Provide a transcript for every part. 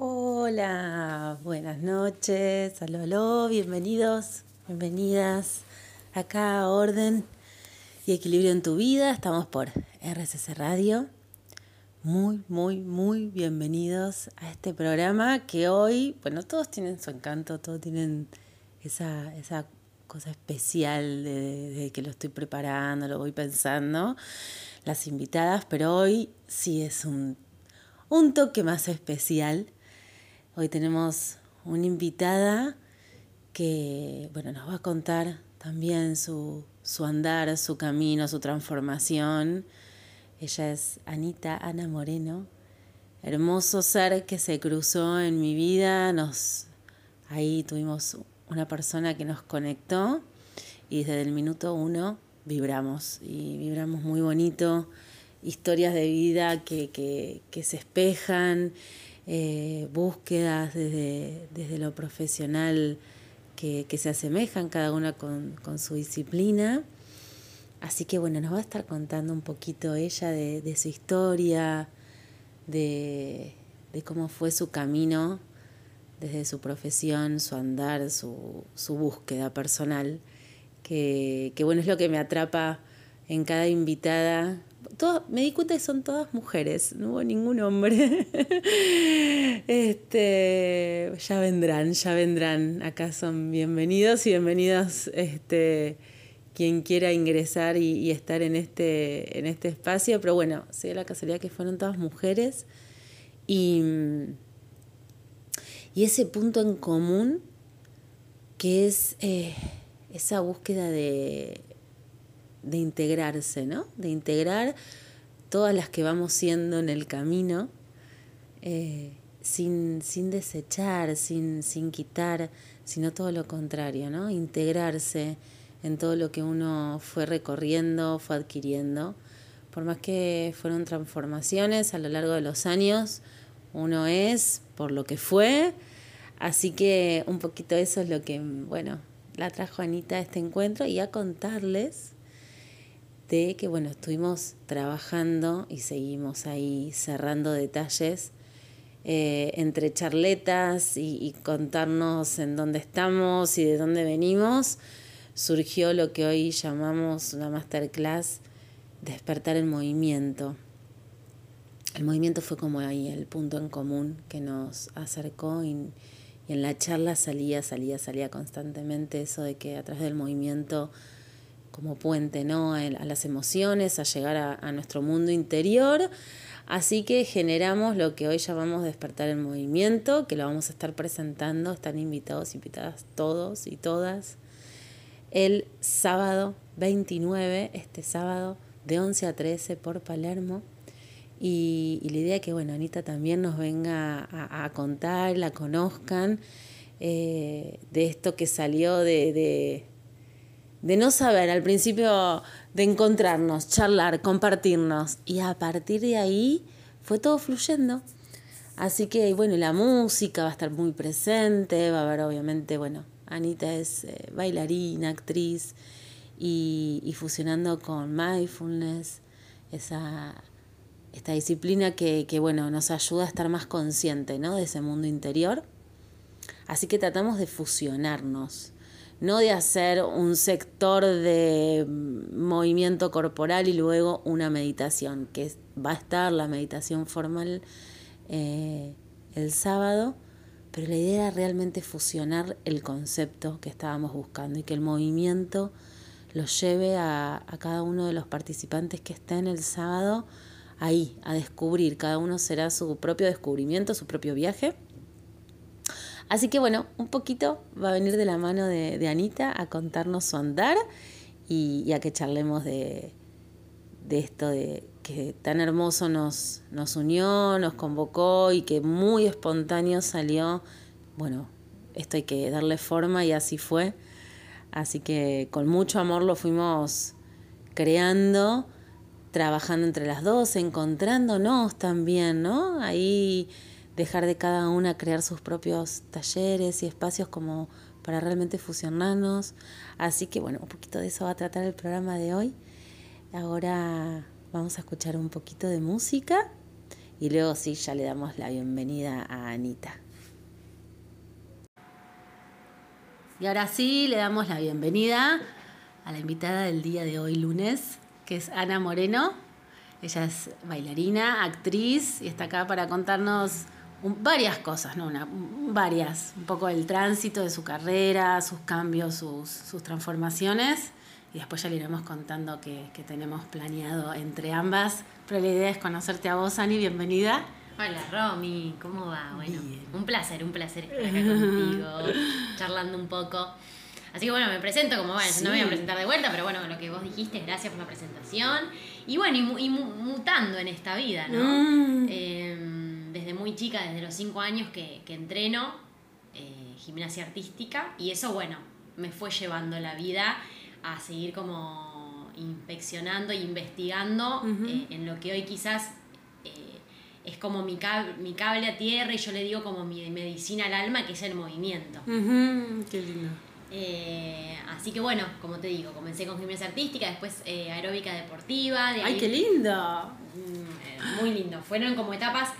Hola, buenas noches, aló, bienvenidos, bienvenidas acá a Orden y Equilibrio en tu Vida. Estamos por RCC Radio. Muy, muy, muy bienvenidos a este programa que hoy, bueno, todos tienen su encanto, todos tienen esa, esa cosa especial de, que lo estoy preparando, lo voy pensando, las invitadas, pero hoy sí es un, un toque más especial Hoy tenemos una invitada que bueno, nos va a contar también su, su andar, su camino, su transformación. Ella es Anita Ana Moreno, hermoso ser que se cruzó en mi vida. Nos, ahí tuvimos una persona que nos conectó y desde el minuto uno vibramos y vibramos muy bonito. Historias de vida que, que, que se espejan eh, búsquedas desde, desde, lo profesional que, se asemejan cada una con, su disciplina. Así que bueno, nos va a estar contando un poquito ella de, su historia, de, cómo fue su camino desde su profesión, su andar, su, su búsqueda personal, que, que bueno, es lo que me atrapa en cada invitada me di cuenta que son todas mujeres, no hubo ningún hombre. este, ya vendrán, ya vendrán. Acá son bienvenidos y bienvenidas este, quien quiera ingresar y, estar en este, en este espacio. Pero bueno, sé la casualidad que fueron todas mujeres. Y, y ese punto en común que es eh, esa búsqueda de de integrarse, ¿no? De integrar todas las que vamos siendo en el camino, eh, sin, sin, desechar, sin, sin quitar, sino todo lo contrario, ¿no? Integrarse en todo lo que uno fue recorriendo, fue adquiriendo. Por más que fueron transformaciones a lo largo de los años, uno es por lo que fue. Así que un poquito eso es lo que, bueno, la trajo Anita a este encuentro y a contarles de que bueno, estuvimos trabajando y seguimos ahí cerrando detalles eh, entre charletas y, contarnos en dónde estamos y de dónde venimos, surgió lo que hoy llamamos una masterclass, despertar el movimiento. El movimiento fue como ahí el punto en común que nos acercó y, y en la charla salía, salía, salía constantemente eso de que a través del movimiento como puente ¿no? a, las emociones, a llegar a, nuestro mundo interior. Así que generamos lo que hoy llamamos despertar el movimiento, que lo vamos a estar presentando, están invitados, invitadas todos y todas, el sábado 29, este sábado de 11 a 13 por Palermo. Y, la idea es que, bueno, Anita también nos venga a, contar, la conozcan, eh, de esto que salió de de no saber al principio de encontrarnos, charlar, compartirnos y a partir de ahí fue todo fluyendo. Así que bueno, la música va a estar muy presente, va a haber obviamente, bueno, Anita es eh, bailarina, actriz y, fusionando con mindfulness, esa, esta disciplina que, que, bueno, nos ayuda a estar más consciente ¿no? de ese mundo interior. Así que tratamos de fusionarnos no de hacer un sector de movimiento corporal y luego una meditación, que va a estar la meditación formal eh, el sábado, pero la idea era realmente fusionar el concepto que estábamos buscando y que el movimiento lo lleve a, a cada uno de los participantes que estén el sábado ahí, a descubrir, cada uno será su propio descubrimiento, su propio viaje Así que bueno, un poquito va a venir de la mano de, Anita a contarnos su andar y, a que charlemos de, esto de que tan hermoso nos, nos unió, nos convocó y que muy espontáneo salió. Bueno, esto hay que darle forma y así fue. Así que con mucho amor lo fuimos creando, trabajando entre las dos, encontrándonos también, ¿no? Ahí dejar de cada una crear sus propios talleres y espacios como para realmente fusionarnos. Así que bueno, un poquito de eso va a tratar el programa de hoy. Ahora vamos a escuchar un poquito de música y luego sí, ya le damos la bienvenida a Anita. Y ahora sí, le damos la bienvenida a la invitada del día de hoy, lunes, que es Ana Moreno. Ella es bailarina, actriz y está acá para contarnos varias cosas, no una, varias, un poco el tránsito de su carrera, sus cambios, sus, sus transformaciones y después ya le iremos contando que, que, tenemos planeado entre ambas. Pero la idea es conocerte a vos, Ani, bienvenida. Hola, Romy, ¿cómo va? Bueno, un placer, un placer estar acá contigo, charlando un poco. Así que bueno, me presento como bueno, no me voy a presentar de vuelta, pero bueno, lo que vos dijiste, gracias por la presentación. Y bueno, y, mutando en esta vida, ¿no? Mm. Em, desde muy chica, desde los cinco años que, que entreno eh, gimnasia artística, y eso, bueno, me fue llevando la vida a seguir como inspeccionando e investigando eh, en lo que hoy quizás eh, es como mi, cable, mi cable a tierra y yo le digo como mi medicina al alma, que es el movimiento. Qué lindo. Eh, así que bueno, como te digo, comencé con gimnasia artística, después aeróbica deportiva. ¡Ay, qué lindo! Mm, muy lindo. Fueron como etapas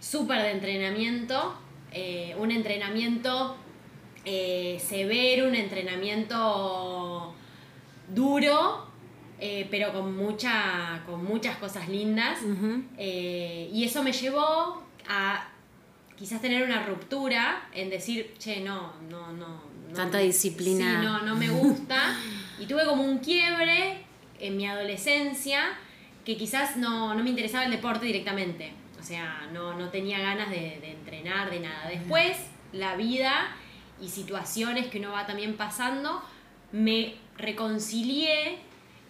súper de entrenamiento. un entrenamiento severo, un entrenamiento duro, eh, pero con, mucha, con muchas cosas lindas. Eh, y eso me llevó a quizás tener una ruptura en decir, che, no, no, no. Tanta disciplina. Sí, no, no me gusta. y tuve como un quiebre en mi adolescencia que quizás no, me interesaba el deporte directamente. O sea, no, no tenía ganas de, de entrenar, de nada. Después, la vida y situaciones que uno va también pasando me reconcilié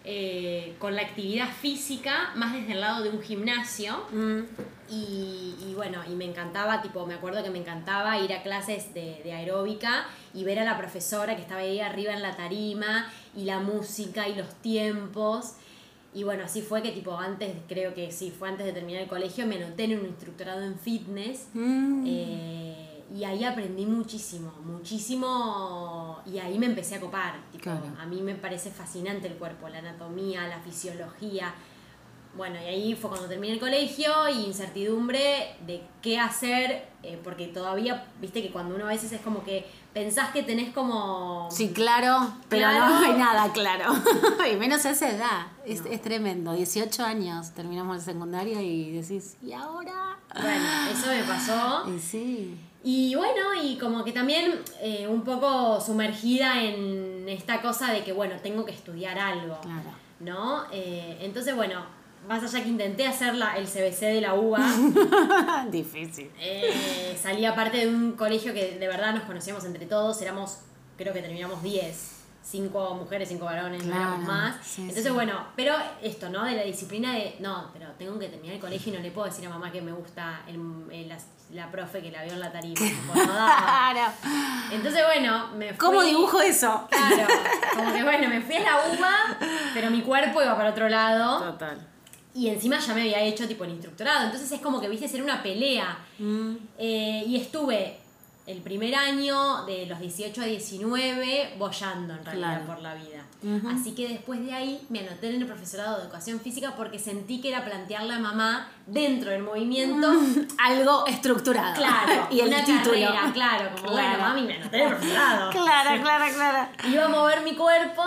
eh, con la actividad física más desde el lado de un gimnasio. Mm. Y, bueno, y me encantaba, tipo, me acuerdo que me encantaba ir a clases de, de, aeróbica y ver a la profesora que estaba ahí arriba en la tarima y la música y los tiempos. Y bueno, así fue que tipo antes, creo que sí, fue antes de terminar el colegio, me anoté en un instructorado en fitness. Mm. Eh, y ahí aprendí muchísimo, muchísimo, y ahí me empecé a copar. A mí me parece fascinante el cuerpo, la anatomía, la fisiología. Bueno, y ahí fue cuando terminé el colegio y incertidumbre de qué hacer, eh, porque todavía, viste que cuando uno a veces es como que pensás que tenés como... Sí, claro, pero no hay nada claro. y menos a esa edad, es, es, tremendo. 18 años, terminamos el secundario y decís, ¿y ahora? Bueno, eso me pasó. Y sí. Y bueno, y como que también eh, un poco sumergida en esta cosa de que, bueno, tengo que estudiar algo. Claro. ¿No? Eh, entonces, bueno, más allá que intenté hacer la, el CBC de la UBA. Difícil. Eh, salí aparte de un colegio que de verdad nos conocíamos entre todos, éramos, creo que terminamos 10 cinco mujeres, cinco varones, no más. Entonces, bueno, pero esto, ¿no? De la disciplina de, no, pero tengo que terminar el colegio y no le puedo decir a mamá que me gusta el, la, profe que la vio en la tarima. claro. Entonces, bueno, me fui. ¿Cómo dibujo eso? Claro, como que bueno, me fui a la UBA, pero mi cuerpo iba para otro lado. Total. Y encima ya me había hecho tipo el instructorado. Entonces es como que viste ser una pelea. Mm. Eh, y estuve el primer año, de los 18 a 19, bollando en realidad por la vida. Así que después de ahí me anoté en el profesorado de educación física porque sentí que era plantearle a mamá dentro del movimiento algo estructurado. Claro, y el una título. Carrera, claro, como bueno, mami, me anoté en el profesorado. claro, claro, claro. Iba a mover mi cuerpo,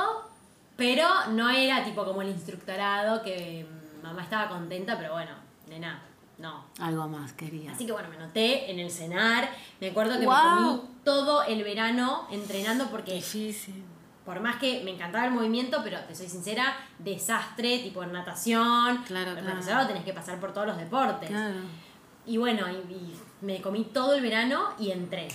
pero no era tipo como el instructorado que mamá estaba contenta, pero bueno, nena no. Algo más quería. Así que bueno, me noté en el cenar. Me acuerdo que me comí todo el verano entrenando porque. Difícil. Por más que me encantaba el movimiento, pero te soy sincera, desastre, tipo en natación. Claro, claro. tenés que pasar por todos los deportes. Claro. Y bueno, y, me comí todo el verano y entré.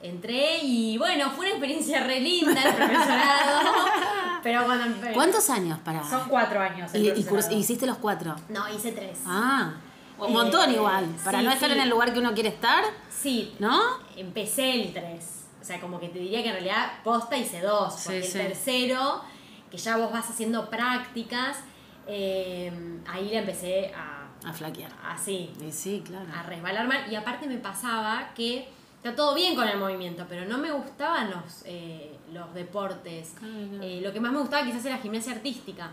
Entré y bueno, fue una experiencia re linda el profesorado. pero cuando. ¿Cuántos años para.? Son cuatro años. ¿Y, y, hiciste los cuatro? No, hice tres. Ah. Un montón igual. Para no estar en el lugar que uno quiere estar. Sí. ¿No? Empecé el 3. O sea, como que te diría que en realidad posta hice dos. Porque el tercero, que ya vos vas haciendo prácticas, eh, ahí le empecé a. A flaquear. Así. Y sí, claro. A resbalar mal. Y aparte me pasaba que. Está todo bien con el movimiento, pero no me gustaban los, eh, los deportes. Eh, lo que más me gustaba quizás era gimnasia artística.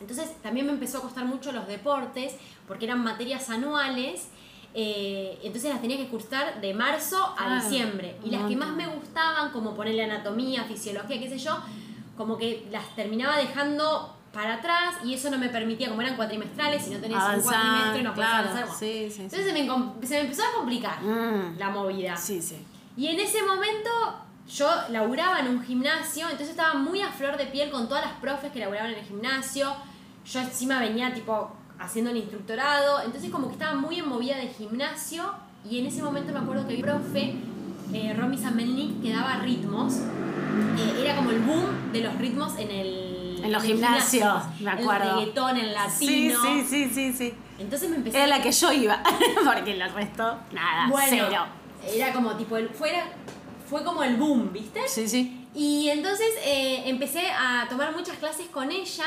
Entonces también me empezó a costar mucho los deportes porque eran materias anuales Eh, entonces las tenía que cursar de marzo a diciembre. Y las que más me gustaban, como ponerle anatomía, fisiología, qué sé yo, como que las terminaba dejando para atrás y eso no me permitía, como eran cuatrimestrales, si no un Avanzar, cuatrimestre no claro. avanzar. Bueno, Sí, sí, sí. Entonces se me, se me empezó a complicar Mm. la movida. Sí, sí. Y en ese momento yo laburaba en un gimnasio, entonces estaba muy a flor de piel con todas las profes que laburaban en el gimnasio. Yo encima venía tipo haciendo el instructorado, entonces como que estaba muy en movida de gimnasio y en ese momento me acuerdo que mi profe, eh, Romy Samelnik, que daba ritmos, eh, era como el boom de los ritmos en el... En los gimnasios, gimnasio. me acuerdo. El reggaetón, el Sí, latino. sí, sí, sí, sí. Entonces me empecé Era la que yo iba, porque el resto, nada, bueno, cero. era como tipo, el, fuera, fue como el boom, ¿viste? Sí, sí. Y entonces eh, empecé a tomar muchas clases con ella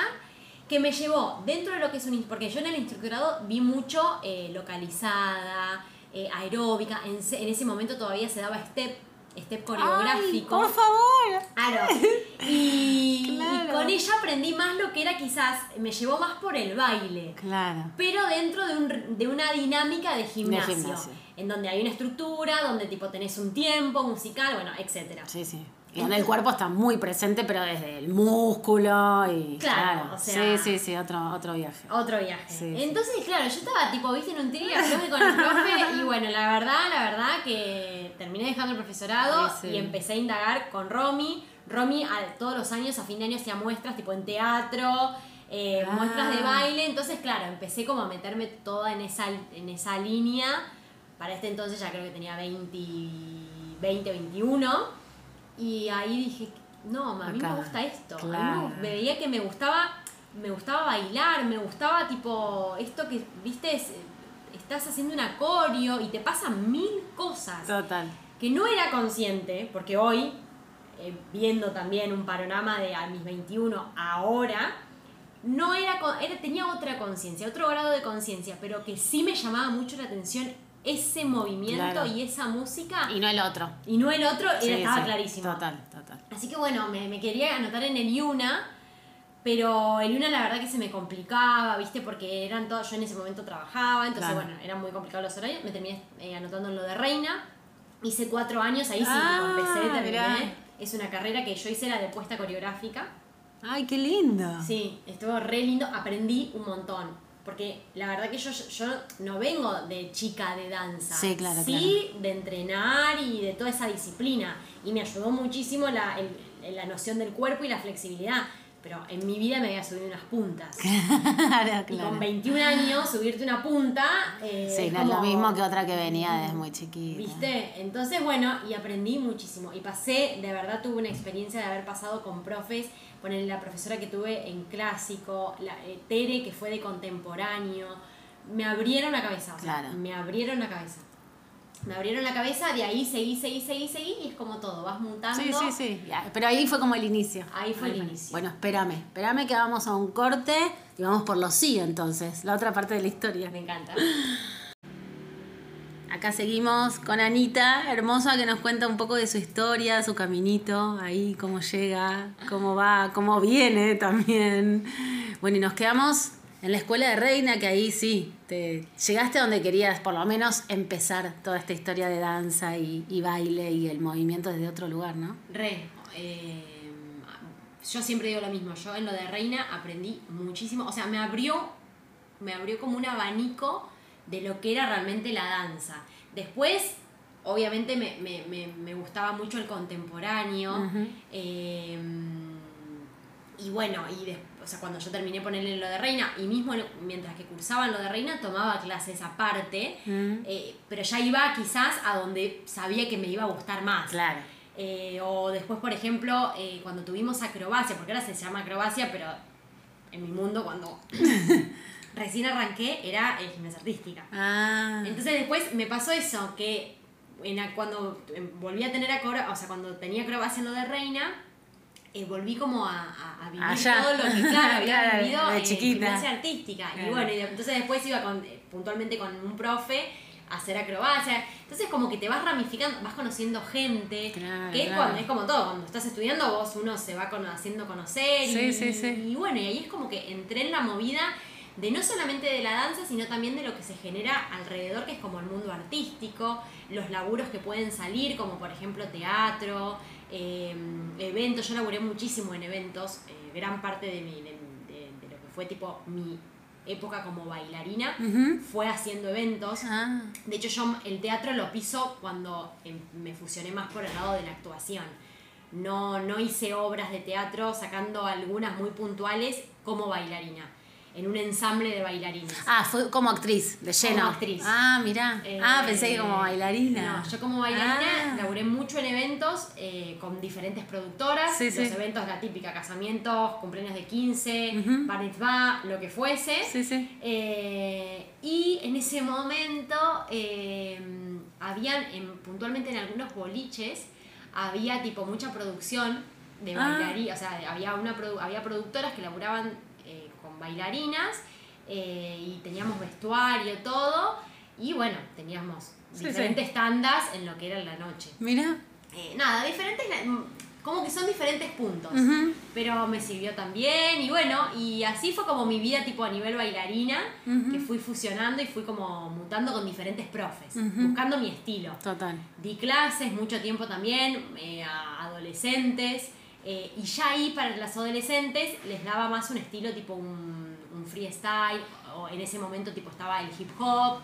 que me llevó dentro de lo que es un... Porque yo en el instructorado vi mucho eh, localizada, eh, aeróbica, en ese momento todavía se daba step, step Ay, coreográfico. por favor. Claro. Y, Claro. y con ella aprendí más lo que era quizás, me llevó más por el baile Claro. pero dentro de, un- de una dinámica de gimnasio, gimnasio. en donde hay una estructura, donde tipo tenés un tiempo musical, bueno, etcétera. Sí, sí. Y donde el cuerpo está muy presente, pero desde el músculo y. Claro, o sea- Sí, sí, sí, otro, otro viaje. Otro viaje. Sí, sí. Entonces, claro, yo estaba tipo, viste, en un trío profe con el profe y bueno, la verdad, la verdad que terminé dejando el profesorado Sí, sí. y empecé a indagar con Romy. Romy a- todos los años, a fin de año, hacía muestras tipo en teatro, eh, Ah. muestras de baile. Entonces, claro, empecé como a meterme toda en esa, en esa línea. Para este entonces ya creo que tenía 20, 20 21. Y ahí dije, no, a mí Acá, me gusta esto. A mí claro. me, veía que me gustaba, me gustaba bailar, me gustaba tipo esto que, viste, es- estás haciendo una coreo y te pasan mil cosas Total. que no era consciente, porque hoy, eh, viendo también un panorama de a mis 21 ahora, no era, era tenía otra conciencia, otro grado de conciencia, pero que sí me llamaba mucho la atención ese movimiento Claro. y esa música Y no el otro. y no el otro, era, estaba sí, clarísimo. Total, total. Así que bueno, me, me quería anotar en el IUNA, pero el IUNA la verdad que se me complicaba, ¿viste? Porque eran todos, yo en ese momento trabajaba, entonces Claro. bueno, eran muy complicados los horarios, me terminé eh, anotando en lo de Reina, hice cuatro años, ahí sí, Ah, tipo, empecé, terminé. mirá. Es una carrera que yo hice la de puesta coreográfica. Ay, qué lindo. Sí, estuvo re lindo, aprendí un montón. Porque la verdad que yo, yo no vengo de chica de danza. Sí, claro, Sí, de entrenar y de toda esa disciplina. Y me ayudó muchísimo la, el- la noción del cuerpo y la flexibilidad. Pero en mi vida me había subido unas puntas. Claro, Y claro. con 21 años, subirte una punta. eh, Sí, es no es lo mismo que otra que venía desde muy chiquita. ¿Viste? Entonces, bueno, y aprendí muchísimo. Y pasé, de verdad, tuve una experiencia de haber pasado con profes. Poner la profesora que tuve en clásico, la, eh, Tere, que fue de contemporáneo. Me abrieron la cabeza. o sea, Claro. Me abrieron la cabeza. Me abrieron la cabeza, de ahí seguí, seguí, seguí, seguí. Y es como todo, vas montando. Sí, sí, sí. Ya, Pero ahí fue como el inicio. Ahí fue el inicio. Bueno, espérame. Espérame que vamos a un corte y vamos por los sí entonces. La otra parte de la historia. Me encanta. Acá seguimos con Anita, hermosa, que nos cuenta un poco de su historia, su caminito, ahí cómo llega, cómo va, cómo viene también. Bueno, y nos quedamos en la escuela de Reina, que ahí sí, te llegaste a donde querías por lo menos empezar toda esta historia de danza y, y baile y el movimiento desde otro lugar, ¿no? Re. eh, yo siempre digo lo mismo. Yo en lo de Reina aprendí muchísimo. O sea, me abrió, me abrió como un abanico de lo que era realmente la danza. Después, obviamente, me, me- me- me gustaba mucho el contemporáneo. Eh, y bueno, y des- o sea, cuando yo terminé ponerle lo de Reina, y mismo mientras que cursaban lo de Reina, tomaba clases aparte. Mm. eh, pero ya iba quizás a donde sabía que me iba a gustar más. Claro. Eh, o después, por ejemplo, eh, cuando tuvimos acrobacia, porque ahora se llama acrobacia, pero en mi mundo cuando recién arranqué era gimnasia artística. Ah, Entonces después me pasó eso, que en cuando volví a tener acrobacia, o sea, cuando tenía acrobacia en lo de reina, eh, volví como a, a- a vivir Allá. todo lo que claro, había Claro, vivido de en gimnasia artística. Claro. Y bueno, y entonces después iba con, eh, puntualmente con un profe a hacer acrobacia. Entonces como que te vas ramificando, vas conociendo gente, Claro, que es, cuando, es como todo, cuando estás estudiando vos uno se va cono- haciendo conocer Sí, y, sí, sí. y bueno, y ahí es como que entré en la movida de no solamente de la danza, sino también de lo que se genera alrededor, que es como el mundo artístico, los laburos que pueden salir, como por ejemplo teatro, eh, eventos. Yo laburé muchísimo en eventos, eh, gran parte de, mi, de, de- de lo que fue tipo mi época como bailarina fue haciendo eventos. Ah, De hecho, yo el teatro lo piso cuando em, me fusioné más por el lado de la actuación. No, no hice obras de teatro, sacando algunas muy puntuales como bailarina, en un ensamble de bailarines. Ah, fue como actriz, de lleno. Como actriz. Ah, mirá. Eh, ah, pensé que como bailarina. No, yo como bailarina Ah. laburé mucho en eventos eh, con diferentes productoras. Sí, los sí. eventos, la típica, casamientos, cumpleaños de 15, Ujú. bar mitzvah, lo que fuese. Sí, sí. Eh, y en ese momento, eh, habían, en- puntualmente en algunos boliches, había tipo mucha producción de Ah. bailarinas, o sea, había, una había productoras que laburaban eh, con bailarinas eh, y teníamos vestuario, todo, y bueno, teníamos Sí, diferentes tandas en lo que era la noche. Mira. Eh, nada, diferentes, la- como que son diferentes puntos pero me sirvió también y bueno, y así fue como mi vida tipo a nivel bailarina, que fui fusionando y fui como mutando con diferentes profes, buscando mi estilo. Total. Di clases mucho tiempo también eh, a adolescentes eh, y ya ahí para las adolescentes les daba más un estilo tipo un, un freestyle o en ese momento tipo estaba el hip hop.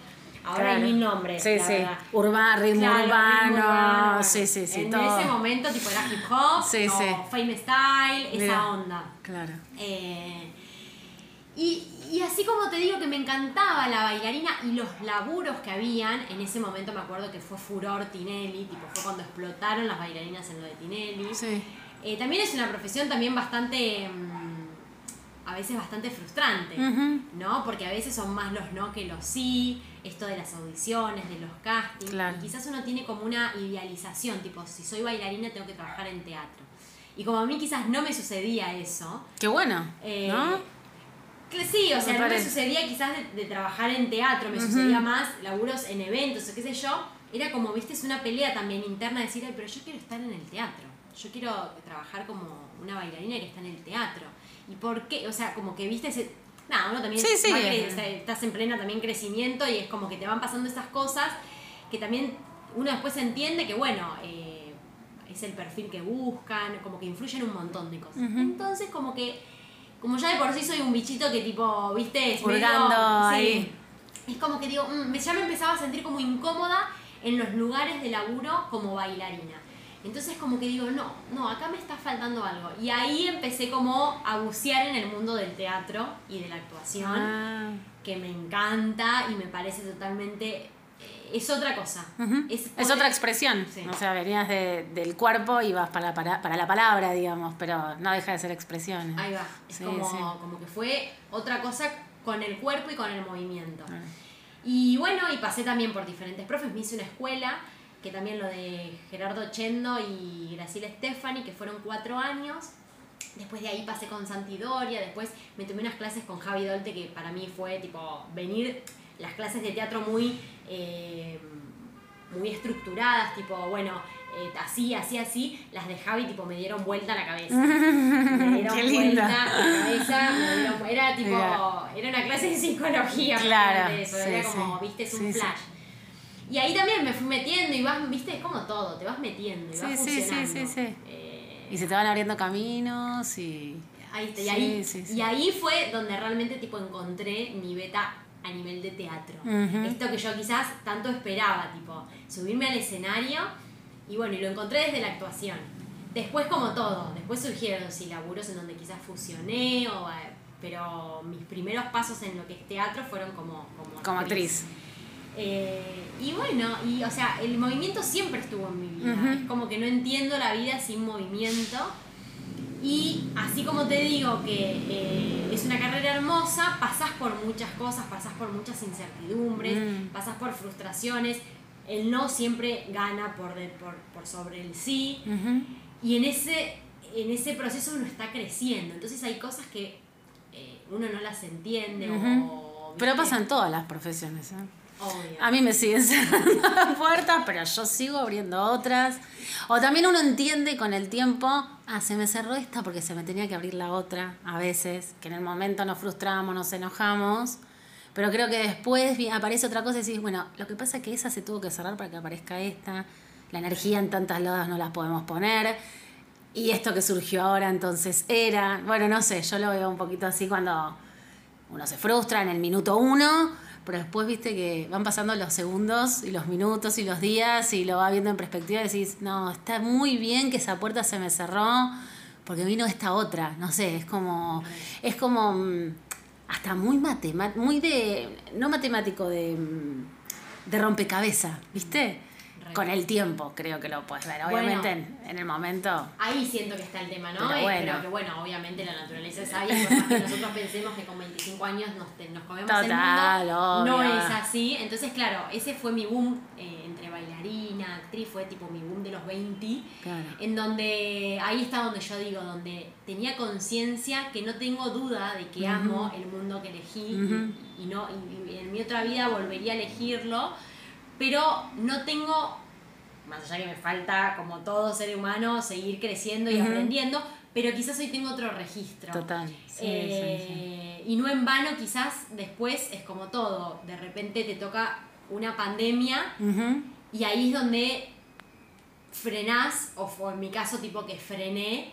Ahora hay Claro. mil nombres. Sí, la sí. verdad. Urba, ritmo Claro, urbano. ritmo urbano, bueno. Sí, sí, sí. En todo. ese momento tipo era hip hop Sí, o sí. fame style, esa Mira. onda. Claro. Eh, y, y así como te digo que me encantaba la bailarina y los laburos que habían, en ese momento me acuerdo que fue furor Tinelli, tipo fue cuando explotaron las bailarinas en lo de Tinelli. Sí. Eh, también es una profesión también bastante, mm, a veces bastante frustrante. ¿no? Porque a veces son más los no que los sí, esto de las audiciones, de los castings, Claro. y quizás uno tiene como una idealización, tipo, si soy bailarina tengo que trabajar en teatro. Y como a mí quizás no me sucedía eso, Qué bueno. eh, ¿No? sí, o sea, Me no me sucedía quizás de, de trabajar en teatro, me sucedía más laburos en eventos o qué sé yo. Era como, viste, es una pelea también interna de decir, ay, pero yo quiero estar en el teatro. Yo quiero trabajar como una bailarina que está en el teatro. ¿Y por qué? O sea, como que viste ese... Nada, uno también Sí, sí. o sea, estás en plena también crecimiento y es como que te van pasando esas cosas que también uno después entiende que, bueno, eh, es el perfil que buscan, como que influyen un montón de cosas. Entonces, como que, como ya de por sí soy un bichito que tipo, viste, es Hurgando sí, ahí. es como que digo, mm, ya me empezaba a sentir como incómoda en los lugares de laburo como bailarina. Entonces como que digo, no, no, acá me está faltando algo. Y ahí empecé como a bucear en el mundo del teatro y de la actuación, Ah. que me encanta y me parece totalmente... eh, es otra cosa. Ujú. es, Es poder- otra expresión. Sí. O sea, venías de- del cuerpo y vas para, para, para la palabra, digamos, pero no deja de ser expresión. Ahí va. Es Sí, como, sí. como que fue otra cosa con el cuerpo y con el movimiento. Ah. Y bueno, y pasé también por diferentes profes. Me hice una escuela, que también lo de Gerardo Chendo y Graciela Stefani, que fueron cuatro años. Después de ahí pasé con Santi Doria, después me tomé unas clases con Javi Dolte, que para mí fue tipo venir las clases de teatro muy, eh, muy estructuradas, tipo, bueno, eh, así, así, así. Las de Javi tipo me dieron vuelta a la cabeza. Me dieron Qué linda. vuelta a la cabeza, me dieron- era tipo, era una clase de psicología. Claro, realmente eso, sí, era como, sí. viste, es un sí. flash. Y ahí también me fui metiendo y vas, viste, es como todo, te vas metiendo y Sí, vas sí, sí, funcionando. sí, sí. Eh, Y se te van abriendo caminos y... ahí, está, y, Sí, ahí, sí, sí. y ahí fue donde realmente tipo encontré mi beta a nivel de teatro. Ujú. Esto que yo quizás tanto esperaba, tipo, subirme al escenario y bueno, y lo encontré desde la actuación. Después como todo, después surgieron sí laburos en donde quizás fusioné, o, eh, pero mis primeros pasos en lo que es teatro fueron como, como, Como actriz. Eh, y bueno, y o sea, el movimiento siempre estuvo en mi vida. Es como que no entiendo la vida sin movimiento. Y así como te digo que eh, es una carrera hermosa, pasás por muchas cosas, pasás por muchas incertidumbres, Mm. pasás por frustraciones. El no siempre gana por, de- por, por sobre el sí. Y en ese, en ese proceso uno está creciendo. Entonces hay cosas que eh, uno no las entiende Ujú. o... Pero ¿viste? pasa en todas las profesiones, ¿eh? A mí me siguen cerrando puertas, pero yo sigo abriendo otras. O también uno entiende con el tiempo, ah, se me cerró esta porque se me tenía que abrir la otra, a veces, que en el momento nos frustramos, nos enojamos. Pero creo que después aparece otra cosa y decís, bueno, lo que pasa es que esa se tuvo que cerrar para que aparezca esta. La energía en tantas lados no las podemos poner. Y esto que surgió ahora entonces era, bueno, no sé, yo lo veo un poquito así cuando uno se frustra en el minuto uno, pero después viste que van pasando los segundos y los minutos y los días y lo va viendo en perspectiva y decís, no, está muy bien que esa puerta se me cerró porque vino esta otra, no sé, es como, es como mm, hasta muy matemático, muy de, no matemático, de, mm, de rompecabezas, ¿viste? Con el tiempo creo que lo puedes ver, Bueno. obviamente en, en el momento. Ahí siento que está el tema, ¿no? Pero Eh, bueno. Que bueno, obviamente la naturaleza es sabia, y por más que nosotros pensemos que con 25 años nos, nos comemos Total, el mundo, no es así. Entonces, claro, ese fue mi boom eh, entre bailarina, actriz, fue tipo mi boom de los 20. Claro. En donde, ahí está donde yo digo, donde tenía conciencia que no tengo duda de que amo el mundo que elegí y- no y- y en mi otra vida volvería a elegirlo, pero no tengo, más allá que me falta, como todo ser humano, seguir creciendo y aprendiendo, pero quizás hoy tengo otro registro. Total. Sí, sí, sí. Eh, Y no en vano, quizás después es como todo, de repente te toca una pandemia y ahí es donde frenás, o fue en mi caso tipo que frené,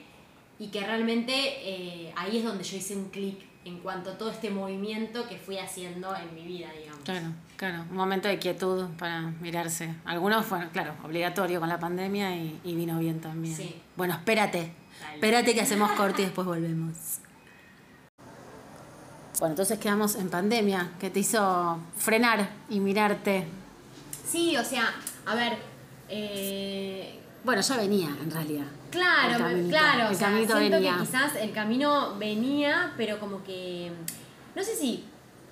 y que realmente eh, ahí es donde yo hice un clic en cuanto a todo este movimiento que fui haciendo en mi vida, digamos. Claro, claro. Un momento de quietud para mirarse. Algunos fueron, claro, obligatorio con la pandemia y, y vino bien también. Sí. Bueno, espérate. Dale. Espérate que hacemos corte y después volvemos. Bueno, entonces quedamos en pandemia, que te hizo frenar y mirarte. Sí, o sea, a ver, eh, Bueno, ya venía en realidad. Claro, caminito, claro, el o sea, siento venía. que quizás el camino venía, pero como que no sé si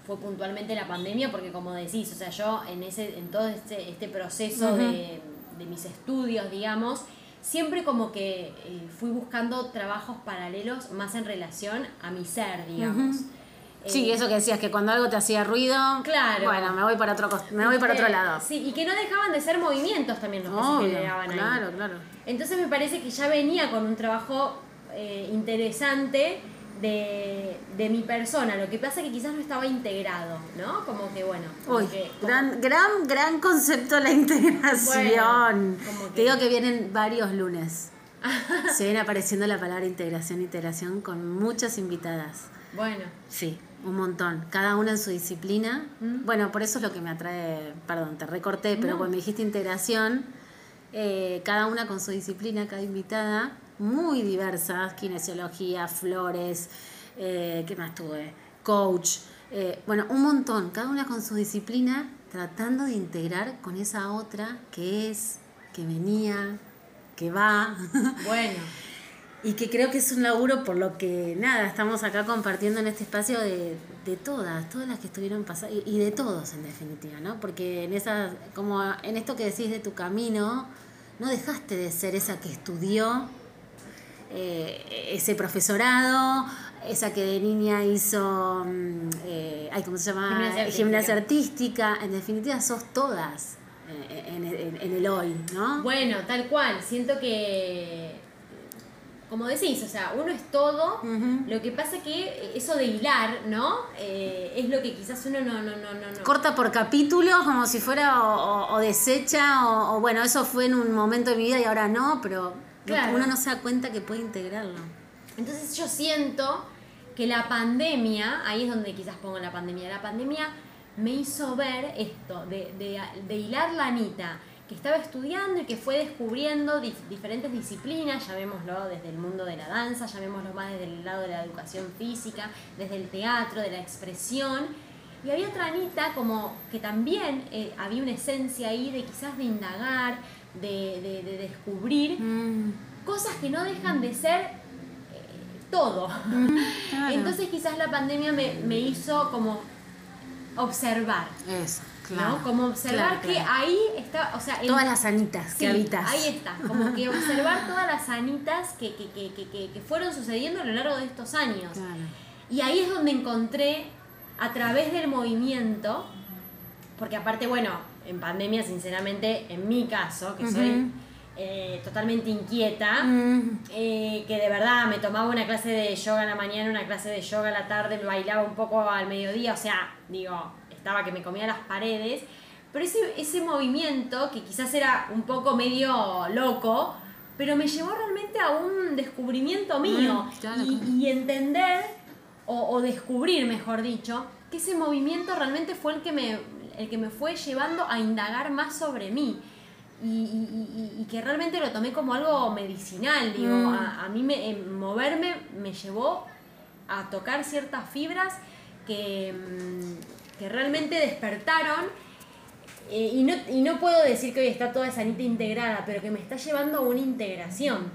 fue puntualmente la pandemia, porque como decís, o sea, yo en ese, en todo este, este proceso de, de mis estudios, digamos, siempre como que eh, fui buscando trabajos paralelos más en relación a mi ser, digamos. Ujú. Sí, Eh, eso que decías, que cuando algo te hacía ruido, Claro. bueno, me voy para otro, me voy para otro eh, lado. Sí, y que no dejaban de ser movimientos también los que se Obvio, generaban ahí. claro, claro. Entonces me parece que ya venía con un trabajo eh, interesante de, de mi persona. Lo que pasa es que quizás no estaba integrado, ¿no? Como que bueno. como Uy, que- como- gran, gran, gran concepto la integración. Bueno, como Te que- digo que vienen varios lunes. Se viene apareciendo la palabra integración, integración con muchas invitadas. Bueno, Sí, un montón. Cada una en su disciplina. Mm. Bueno, por eso es lo que me atrae, perdón, te recorté, pero No. cuando me dijiste integración, eh, cada una con su disciplina, cada invitada, muy diversas, kinesiología, flores, eh, ¿qué más tuve? Coach, eh, bueno, un montón, cada una con su disciplina, tratando de integrar con esa otra que es, que venía, que va. bueno. Y que creo que es un laburo por lo que, nada, estamos acá compartiendo en este espacio de, de todas, todas las que estuvieron pasando, y, y de todos en definitiva, ¿no? Porque en esa, como en esto que decís de tu camino, no dejaste de ser esa que estudió, eh, ese profesorado, esa que de niña hizo, mm, eh, ay, ¿cómo se llama? Gimnasia artística. Gimnasia artística. En definitiva, sos todas eh, en, en- en el hoy, ¿no? Bueno, tal cual. Siento que, como decís, o sea, uno es todo. Lo que pasa que eso de hilar, ¿no? Eh, es lo que quizás uno no, no, no, no. no. corta por capítulos como si fuera o, o- o deshecha o, o, bueno eso fue en un momento de mi vida y ahora no pero Claro. uno no se da cuenta que puede integrarlo Entonces yo siento que la pandemia, ahí es donde quizás pongo la pandemia, la pandemia me hizo ver esto, de, de, de hilar la Anita, que estaba estudiando y que fue descubriendo dif- diferentes disciplinas, llamémoslo desde el mundo de la danza, llamémoslo más desde el lado de la educación física, desde el teatro, de la expresión. Y había otra Anita como que también eh, había una esencia ahí de quizás de indagar, de, de- de descubrir cosas que no dejan de ser eh, todo. claro. Entonces quizás la pandemia me, me hizo como observar, eso ¿no? Como observar Claro, que claro. ahí está, o sea, en- todas las anitas Sí, que habitas ahí está, como que observar todas las anitas que, que, que, que, fueron sucediendo a lo largo de estos años. Y ahí es donde encontré, a través del movimiento, porque aparte, bueno, en pandemia, sinceramente, en mi caso, que soy eh, totalmente inquieta, Mm. eh, que de verdad me tomaba una clase de yoga en la mañana, una clase de yoga en la tarde, bailaba un poco al mediodía, o sea, digo, estaba que me comía las paredes, pero ese, ese movimiento, que quizás era un poco medio loco, pero me llevó realmente a un descubrimiento mío Mm, claro, y, entender, o, o descubrir, mejor dicho, que ese movimiento realmente fue el que me, el que me fue llevando a indagar más sobre mí. Y, y- y- y que realmente lo tomé como algo medicinal, digo, Mm. a, a mí me, eh, moverme me llevó a tocar ciertas fibras que, mm, que realmente despertaron eh, y, no, y no puedo decir que hoy está toda esa anita integrada, pero que me está llevando a una integración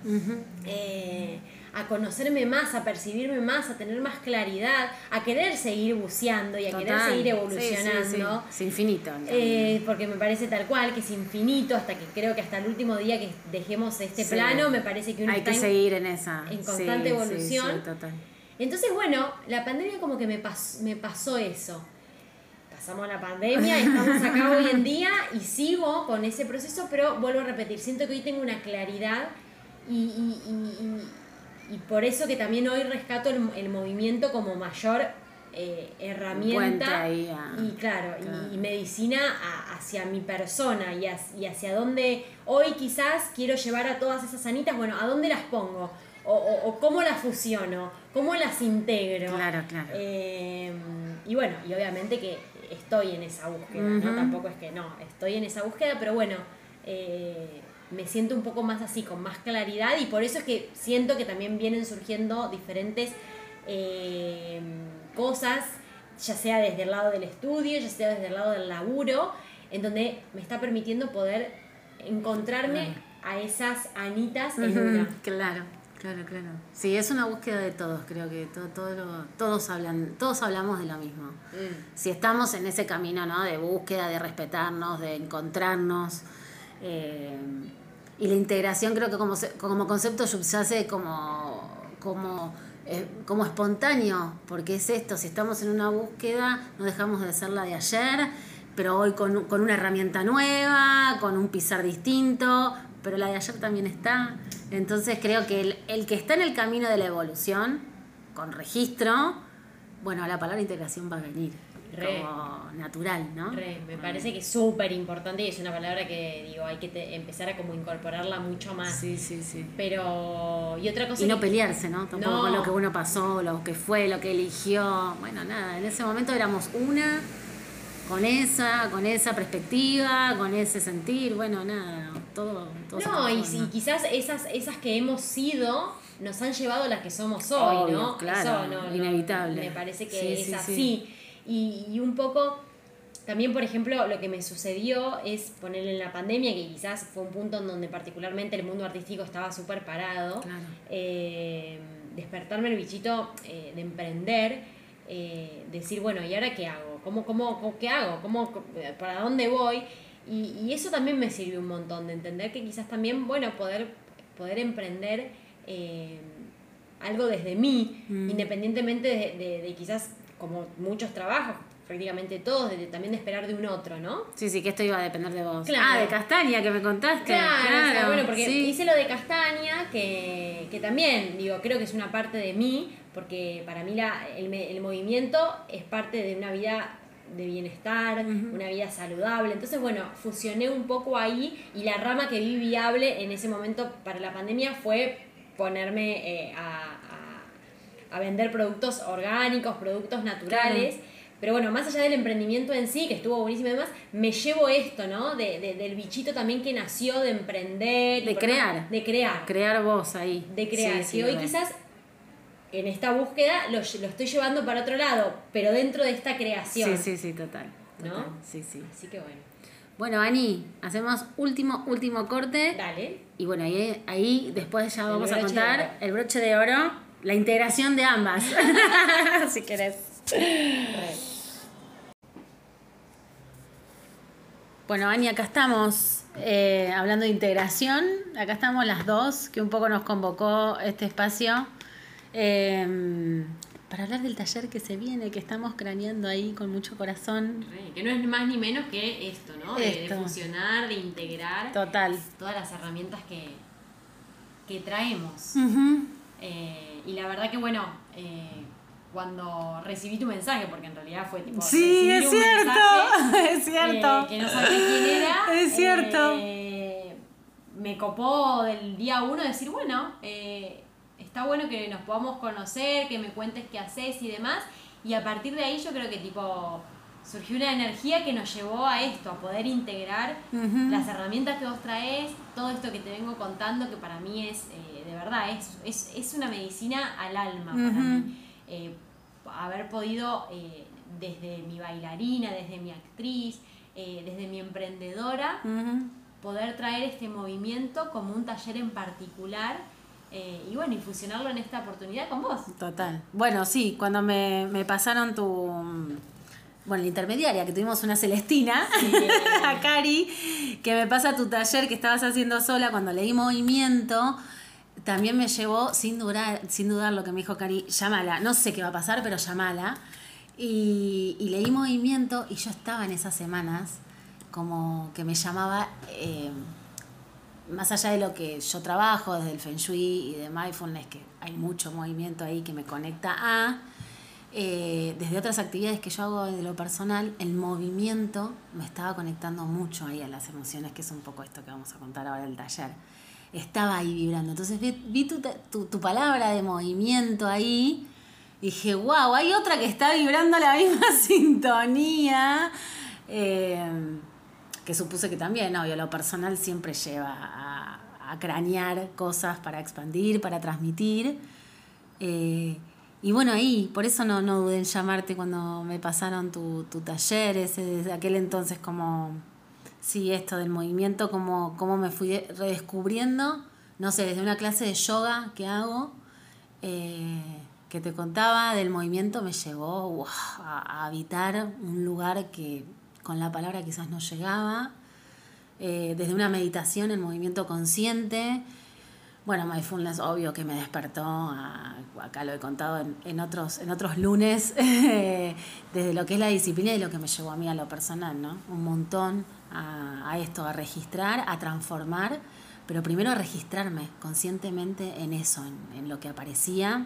eh, a conocerme más, a percibirme más, a tener más claridad, a querer seguir buceando y a querer seguir Sí, evolucionando. sí, sí. Es infinito. Eh, porque me parece tal cual, que es infinito, hasta que creo que hasta el último día que dejemos este Sí. plano, me parece que uno Hay está que en- seguir en esa. en Sí, constante sí, evolución. sí, total. Entonces, bueno, la pandemia como que me, pas- me pasó eso. Pasamos la pandemia, estamos acá hoy en día y sigo con ese proceso, pero vuelvo a repetir, siento que hoy tengo una claridad y, y- y- y- y por eso que también hoy rescato el, el movimiento como mayor eh, herramienta ahí a- y claro, y- claro. Y, medicina a- hacia mi persona y, hacia, y hacia dónde hoy quizás quiero llevar a todas esas anitas, bueno, ¿a dónde las pongo? O, o- o cómo las fusiono, cómo las integro. Claro, claro. Eh, y bueno, y obviamente que estoy en esa búsqueda, ¿no? Tampoco es que no, estoy en esa búsqueda, pero bueno, eh, me siento un poco más así, con más claridad, y por eso es que siento que también vienen surgiendo diferentes eh, cosas, ya sea desde el lado del estudio, ya sea desde el lado del laburo, en donde me está permitiendo poder encontrarme a esas anitas en una. Claro, claro, claro. Sí, es una búsqueda de todos, creo que todo, todo lo- todos hablan, todos hablamos de lo mismo. Si estamos en ese camino, ¿no? De búsqueda, de respetarnos, de encontrarnos. eh, y la integración creo que como, como concepto subyace como, como, eh, como espontáneo, porque es esto, si estamos en una búsqueda, no dejamos de ser la de ayer, pero hoy con, con una herramienta nueva, con un pisar distinto, pero la de ayer también está. Entonces creo que el, el que está en el camino de la evolución, con registro, bueno, la palabra integración va a venir Re. como natural, ¿no? Re, me parece que es súper importante y es una palabra que digo, hay que te- empezar a como incorporarla mucho más. Sí, sí, sí. Pero, y otra cosa Y no que- pelearse, ¿no? Tampoco No. con lo que uno pasó, lo que fue, lo que eligió. Bueno, nada, en ese momento éramos una, con esa, con esa perspectiva, con ese sentir, bueno, nada, todo, todo No, y, y quizás esas, esas que hemos sido nos han llevado a las que somos hoy, Obvio, ¿no? claro, Eso no- no- inevitable. me parece que Sí, es sí, así. Y, y un poco, también por ejemplo, lo que me sucedió es ponerle en la pandemia, que quizás fue un punto en donde particularmente el mundo artístico estaba súper parado. Claro. eh, despertarme el bichito eh, de emprender, eh, decir, bueno, ¿y ahora qué hago? ¿Cómo, cómo, qué hago? ¿Cómo, ¿Para dónde voy? Y, y eso también me sirvió un montón, de entender que quizás también, bueno, poder, poder emprender eh, algo desde mí, Mm. independientemente de, de- de quizás, como muchos trabajos, prácticamente todos, de, también de esperar de un otro, ¿no? Sí, sí, que esto iba a depender de vos. Claro. Ah, de Castaña, que me contaste. Claro, o sea, bueno, porque sí. hice lo de castaña, que, que también, digo, creo que es una parte de mí, porque para mí la, el, me- el movimiento es parte de una vida de bienestar, una vida saludable. Entonces, bueno, fusioné un poco ahí y la rama que vi viable en ese momento para la pandemia fue ponerme eh, a, a- a vender productos orgánicos, productos naturales. Pero bueno, más allá del emprendimiento en sí, que estuvo buenísimo y demás, me llevo esto, ¿no? De, de- del bichito también que nació de emprender. De crear. De crear. Crear vos ahí. de crear. Sí, sí, que hoy quizás en esta búsqueda lo, lo estoy llevando para otro lado, pero dentro de esta creación. Sí, sí, sí, total. ¿No? Sí, sí. Así que bueno, Bueno, Ani, hacemos último, último corte. dale. Y bueno, ahí, ahí después ya vamos a contar el broche de oro, la integración de ambas. si querés. Bueno, Ani, acá estamos eh, hablando de integración. Acá estamos las dos, que un poco nos convocó este espacio eh, para hablar del taller que se viene, que estamos craneando ahí con mucho corazón. Que no es más ni menos que esto, ¿no? De, Esto. fusionar, de integrar Total. todas las herramientas que, que traemos. Eh, y la verdad que, bueno, eh, cuando recibí tu mensaje, porque en realidad fue tipo. Sí, es un cierto, mensaje, es cierto. eh, que no sabía quién era. Es cierto. eh, me copó del día uno decir, bueno, eh, está bueno que nos podamos conocer, que me cuentes qué haces y demás. Y a partir de ahí yo creo que tipo surgió una energía que nos llevó a esto, a poder integrar las herramientas que vos traes, todo esto que te vengo contando, que para mí es, eh, de verdad, es, es, es una medicina al alma para mí. Eh, haber podido, eh, desde mi bailarina, desde mi actriz, desde mi emprendedora, poder traer este movimiento como un taller en particular eh, y bueno, y fusionarlo en esta oportunidad con vos. Total. Bueno, sí, cuando me, me pasaron tu. Bueno, la intermediaria, que tuvimos una Celestina, a Cari, que me pasa tu taller que estabas haciendo sola cuando leí movimiento. También me llevó, sin dudar, sin dudar lo que me dijo Cari, llámala. No sé qué va a pasar, pero llámala. Y, y leí movimiento y yo estaba en esas semanas como que me llamaba. eh, más allá de lo que yo trabajo, desde el Feng Shui y de Mindfulness, que hay mucho movimiento ahí que me conecta a, eh, desde otras actividades que yo hago desde lo personal, el movimiento me estaba conectando mucho ahí a las emociones, que es un poco esto que vamos a contar ahora del taller. Estaba ahí vibrando. Entonces vi, tu, tu, tu palabra de movimiento ahí. Dije, wow, hay otra que está vibrando la misma sintonía. Eh, que supuse que también, obvio, lo personal siempre lleva a, a cranear cosas para expandir, para transmitir. Eh, y bueno, ahí, por eso no, no dudé en llamarte cuando me pasaron tu, tu taller, ese desde aquel entonces como, sí, esto del movimiento, como, como me fui redescubriendo, no sé, desde una clase de yoga que hago, eh, que te contaba del movimiento, me llevó a, a habitar un lugar que con la palabra quizás no llegaba, eh, desde una meditación en movimiento consciente. Bueno, Mindfulness, obvio que me despertó, a- acá lo he contado en, en otros, en otros lunes, desde lo que es la disciplina y lo que me llevó a mí a lo personal, ¿no? Un montón a, a esto, a registrar, a transformar, pero primero a registrarme conscientemente en eso, en, en lo que aparecía,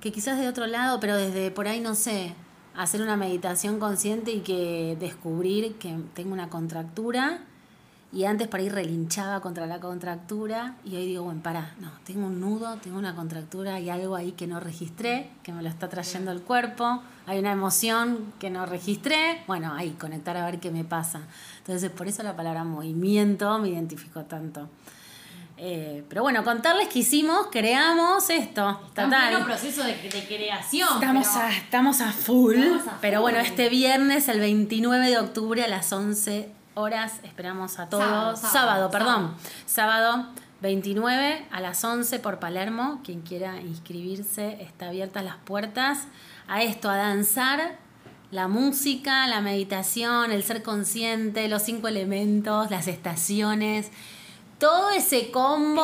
que quizás de otro lado, pero desde por ahí, no sé, hacer una meditación consciente y que descubrir que tengo una contractura y antes por ahí relinchaba contra la contractura y hoy digo, bueno, pará, no, tengo un nudo, tengo una contractura y algo ahí que no registré, que me lo está trayendo el cuerpo, hay una emoción que no registré, bueno, ahí conectar a ver qué me pasa. Entonces por eso la palabra movimiento me identificó tanto. Eh, pero bueno, contarles que hicimos, creamos esto. En total. pleno proceso de, de creación. Estamos pero- a, estamos a full. Estamos a pero bueno, este viernes, el 29 de octubre a las 11 horas, esperamos a todos. Sábado, Sábado, sábado, perdón. Sábado 29 a las 11 por Palermo. Quien quiera inscribirse, está abiertas las puertas a esto, a danzar. La música, la meditación, el ser consciente, los cinco elementos, las estaciones, todo ese combo.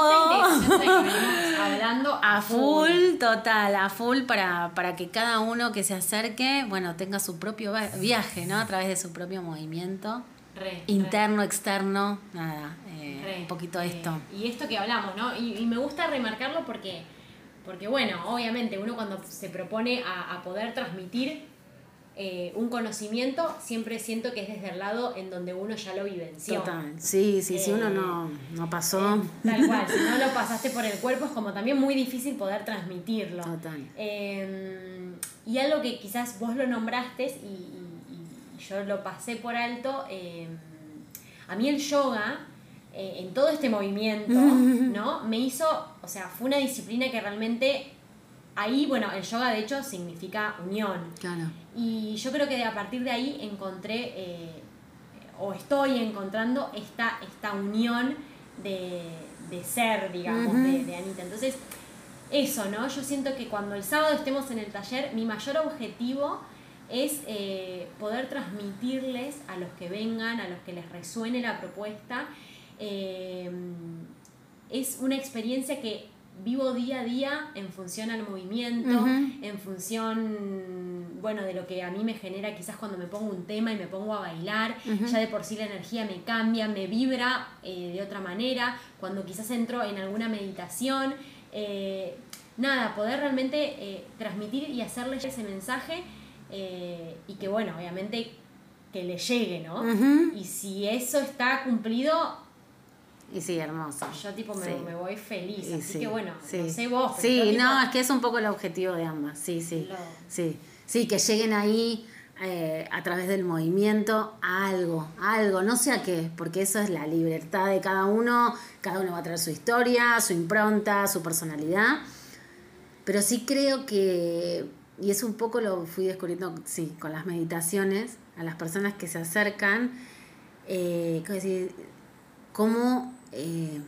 Hablando A full, total, a full para, para que cada uno que se acerque, bueno, tenga su propio viaje, ¿no? A través de su propio movimiento, Re, interno, externo, nada, eh, re, un poquito eh, esto. Y esto que hablamos, ¿no? Y, y me gusta remarcarlo porque, porque, bueno, obviamente uno cuando se propone a, a poder transmitir eh, un conocimiento, siempre siento que es desde el lado en donde uno ya lo vivenció. Total, sí, sí, si Eh, uno no, no pasó. Eh, Tal cual, si no lo pasaste por el cuerpo es como también muy difícil poder transmitirlo. Total. Eh, y algo que quizás vos lo nombraste y, y- y yo lo pasé por alto, eh, a mí el yoga, eh, en todo este movimiento, ¿no? Me hizo, o sea, fue una disciplina que realmente, ahí, bueno, el yoga de hecho significa unión. Claro. Y yo creo que a partir de ahí encontré, eh, o estoy encontrando esta, esta unión de, de ser, digamos, de Anita. Entonces, eso, ¿no? Yo siento que cuando el sábado estemos en el taller, mi mayor objetivo es eh, poder transmitirles a los que vengan, a los que les resuene la propuesta, eh, es una experiencia que vivo día a día en función al movimiento, en función, bueno, de lo que a mí me genera quizás cuando me pongo un tema y me pongo a bailar, ya de por sí la energía me cambia, me vibra eh, de otra manera, cuando quizás entro en alguna meditación, eh, nada, poder realmente eh, transmitir y hacerle ese mensaje y que bueno, obviamente que le llegue, ¿no? Y si eso está cumplido, y sí, hermoso. Yo tipo me, voy feliz, así que bueno, no sé vos. sí, no, es que es un poco el objetivo de ambas, sí, sí. Sí, sí, que lleguen ahí eh, a través del movimiento a algo, a algo, no sé a qué, porque eso es la libertad de cada uno, cada uno va a traer su historia, su impronta, su personalidad, pero sí creo que, y es un poco lo fui descubriendo, sí, con las meditaciones, a las personas que se acercan, eh, decir, cómo eh,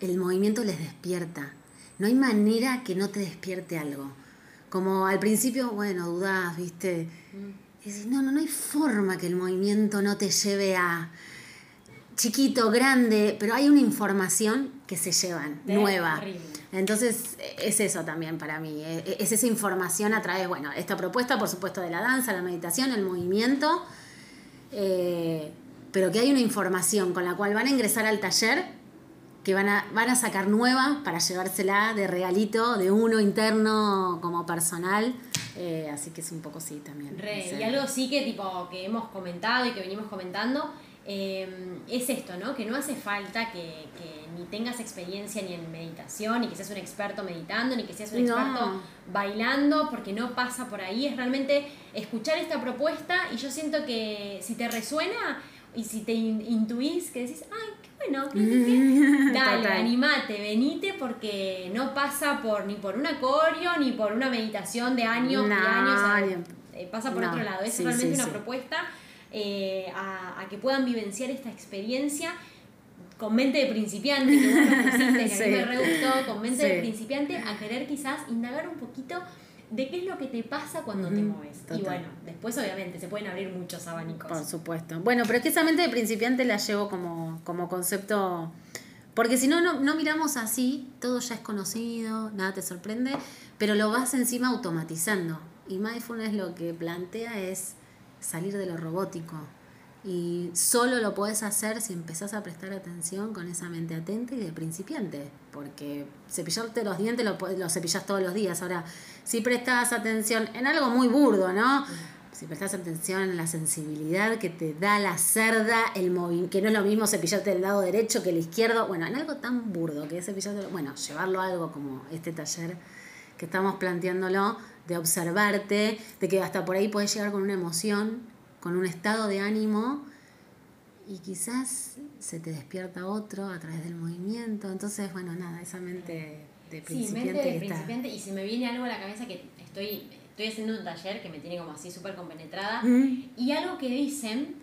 el movimiento les despierta. No hay manera que no te despierte algo. Como al principio, bueno, dudás, viste. Y no, no, no hay forma que el movimiento no te lleve a chiquito, grande, pero hay una información que se llevan, nueva. Entonces, es eso también para mí. E, e, es esa información a través, bueno, esta propuesta, por supuesto, de la danza, la meditación, el movimiento. Eh, pero que hay una información con la cual van a ingresar al taller que van a, van a sacar nueva para llevársela de regalito, de uno interno como personal. Eh, así que es un poco sí también. y algo sí que tipo que hemos comentado y que venimos comentando eh, es esto, ¿no? Que no hace falta que, ni tengas experiencia ni en meditación, ni que seas un experto meditando, ni que seas un experto bailando, porque no pasa por ahí. Es realmente escuchar esta propuesta y yo siento que si te resuena, y si te intuís que decís, ay, qué bueno, qué, dale, animate, venite porque no pasa por ni por un acorio ni por una meditación de años y años. Eh, pasa por otro lado. Es realmente una propuesta eh, a, que puedan vivenciar esta experiencia con mente de principiante, que vos que a mí me re gustó, con mente de principiante, a querer quizás indagar un poquito de qué es lo que te pasa cuando te mueves. Y bueno, después obviamente se pueden abrir muchos abanicos. Por supuesto. Bueno, pero es que esa mente de principiante la llevo como, como concepto, porque si no, no miramos así, todo ya es conocido, nada te sorprende, pero lo vas encima automatizando. Y mindfulness lo que plantea es salir de lo robótico. Y solo lo puedes hacer si empezás a prestar atención con esa mente atenta y de principiante. Porque cepillarte los dientes lo, lo cepillas todos los días. Ahora, si prestas atención en algo muy burdo, ¿no? Si prestas atención en la sensibilidad que te da la cerda, el que no es lo mismo cepillarte del lado derecho que el izquierdo, bueno, en algo tan burdo que es cepillarte, bueno, llevarlo a algo como este taller que estamos planteándolo, de observarte, de que hasta por ahí puedes llegar con una emoción, con un estado de ánimo y quizás se te despierta otro a través del movimiento. Entonces, bueno, nada, esa mente de principiante. Sí, mente de principiante. Y si me viene algo a la cabeza que estoy, estoy haciendo un taller que me tiene como así súper compenetrada. Y algo que dicen,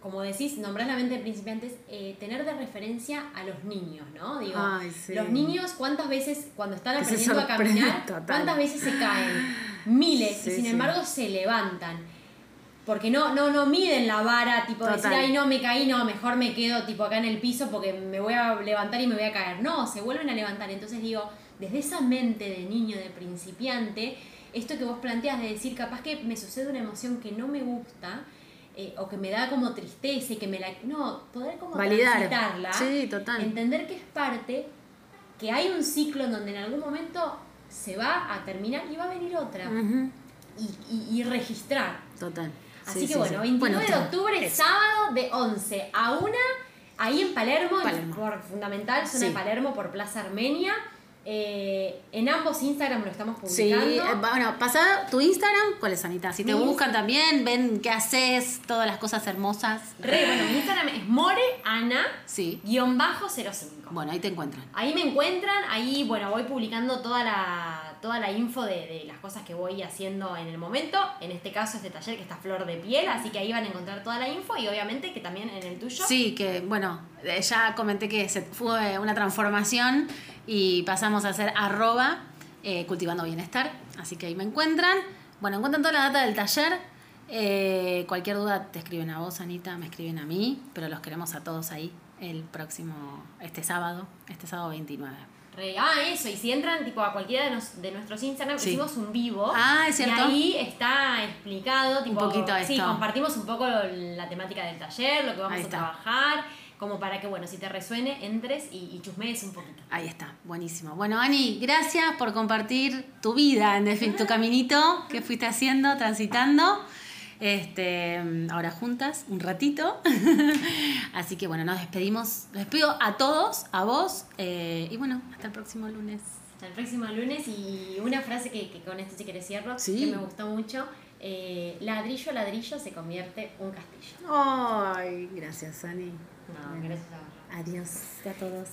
como decís, nombrar la mente de principiantes, eh, tener de referencia a los niños, ¿no? Digo, los niños, ¿cuántas veces cuando están aprendiendo a caminar, cuántas veces se caen? Miles, y sin embargo se levantan porque no, no, no miden la vara, tipo decir, ay, no, me caí, no, mejor me quedo tipo acá en el piso porque me voy a levantar y me voy a caer. No, se vuelven a levantar. Entonces digo, desde esa mente de niño, de principiante, esto que vos planteas de decir, capaz que me sucede una emoción que no me gusta, eh, o que me da como tristeza y que me la... No, poder como Validar. Sí, total. Entender que es parte, que hay un ciclo en donde en algún momento se va a terminar y va a venir otra. y, y registrar. Total. Así que bueno, 29 de octubre, sábado de 11 a 1, ahí en Palermo, por fundamental, zona de Palermo, por Plaza Armenia. Eh, en ambos Instagram lo estamos publicando. Sí, eh, bueno, pasa tu Instagram, ¿cuál es Anita? Si te buscan también, ven qué haces, todas las cosas hermosas. Re, bueno, mi Instagram es moreana, sí. guion bajo 05. Bueno, ahí te encuentran. Ahí me encuentran, ahí, bueno, voy publicando toda la toda la info de, las cosas que voy haciendo en el momento. En este caso, este taller que está flor de piel, así que ahí van a encontrar toda la info y obviamente que también en el tuyo. Sí, que bueno, eh, ya comenté que se, fue una transformación y pasamos a ser arroba eh, cultivando bienestar, así que ahí me encuentran. Bueno, encuentran toda la data del taller. Eh, cualquier duda te escriben a vos, Anita, me escriben a mí, pero los queremos a todos ahí el próximo, este sábado, este sábado 29. Re- ah, eso, y si entran tipo a cualquiera de, nos- de nuestros Instagram, Sí. hicimos un vivo. Ah, ¿es cierto? Y ahí está explicado, tipo, poquito Sí, esto. compartimos un poco la temática del taller, lo que vamos Ahí a está. trabajar, como para que, bueno, si te resuene, entres y, y chusmees un poquito. Ahí está, buenísimo. Bueno, Ani, gracias por compartir tu vida, en tu caminito que fuiste haciendo, transitando. Este, ahora juntas, un ratito. Así que bueno, nos despedimos. Despido a todos, a vos. eh, y bueno, hasta el próximo lunes. Hasta el próximo lunes y una frase que, que con esto sí que cierro, Sí. que me gustó mucho. eh, ladrillo a ladrillo se convierte un castillo. Ay, gracias, Ani. No, gracias a vos. Adiós a todos.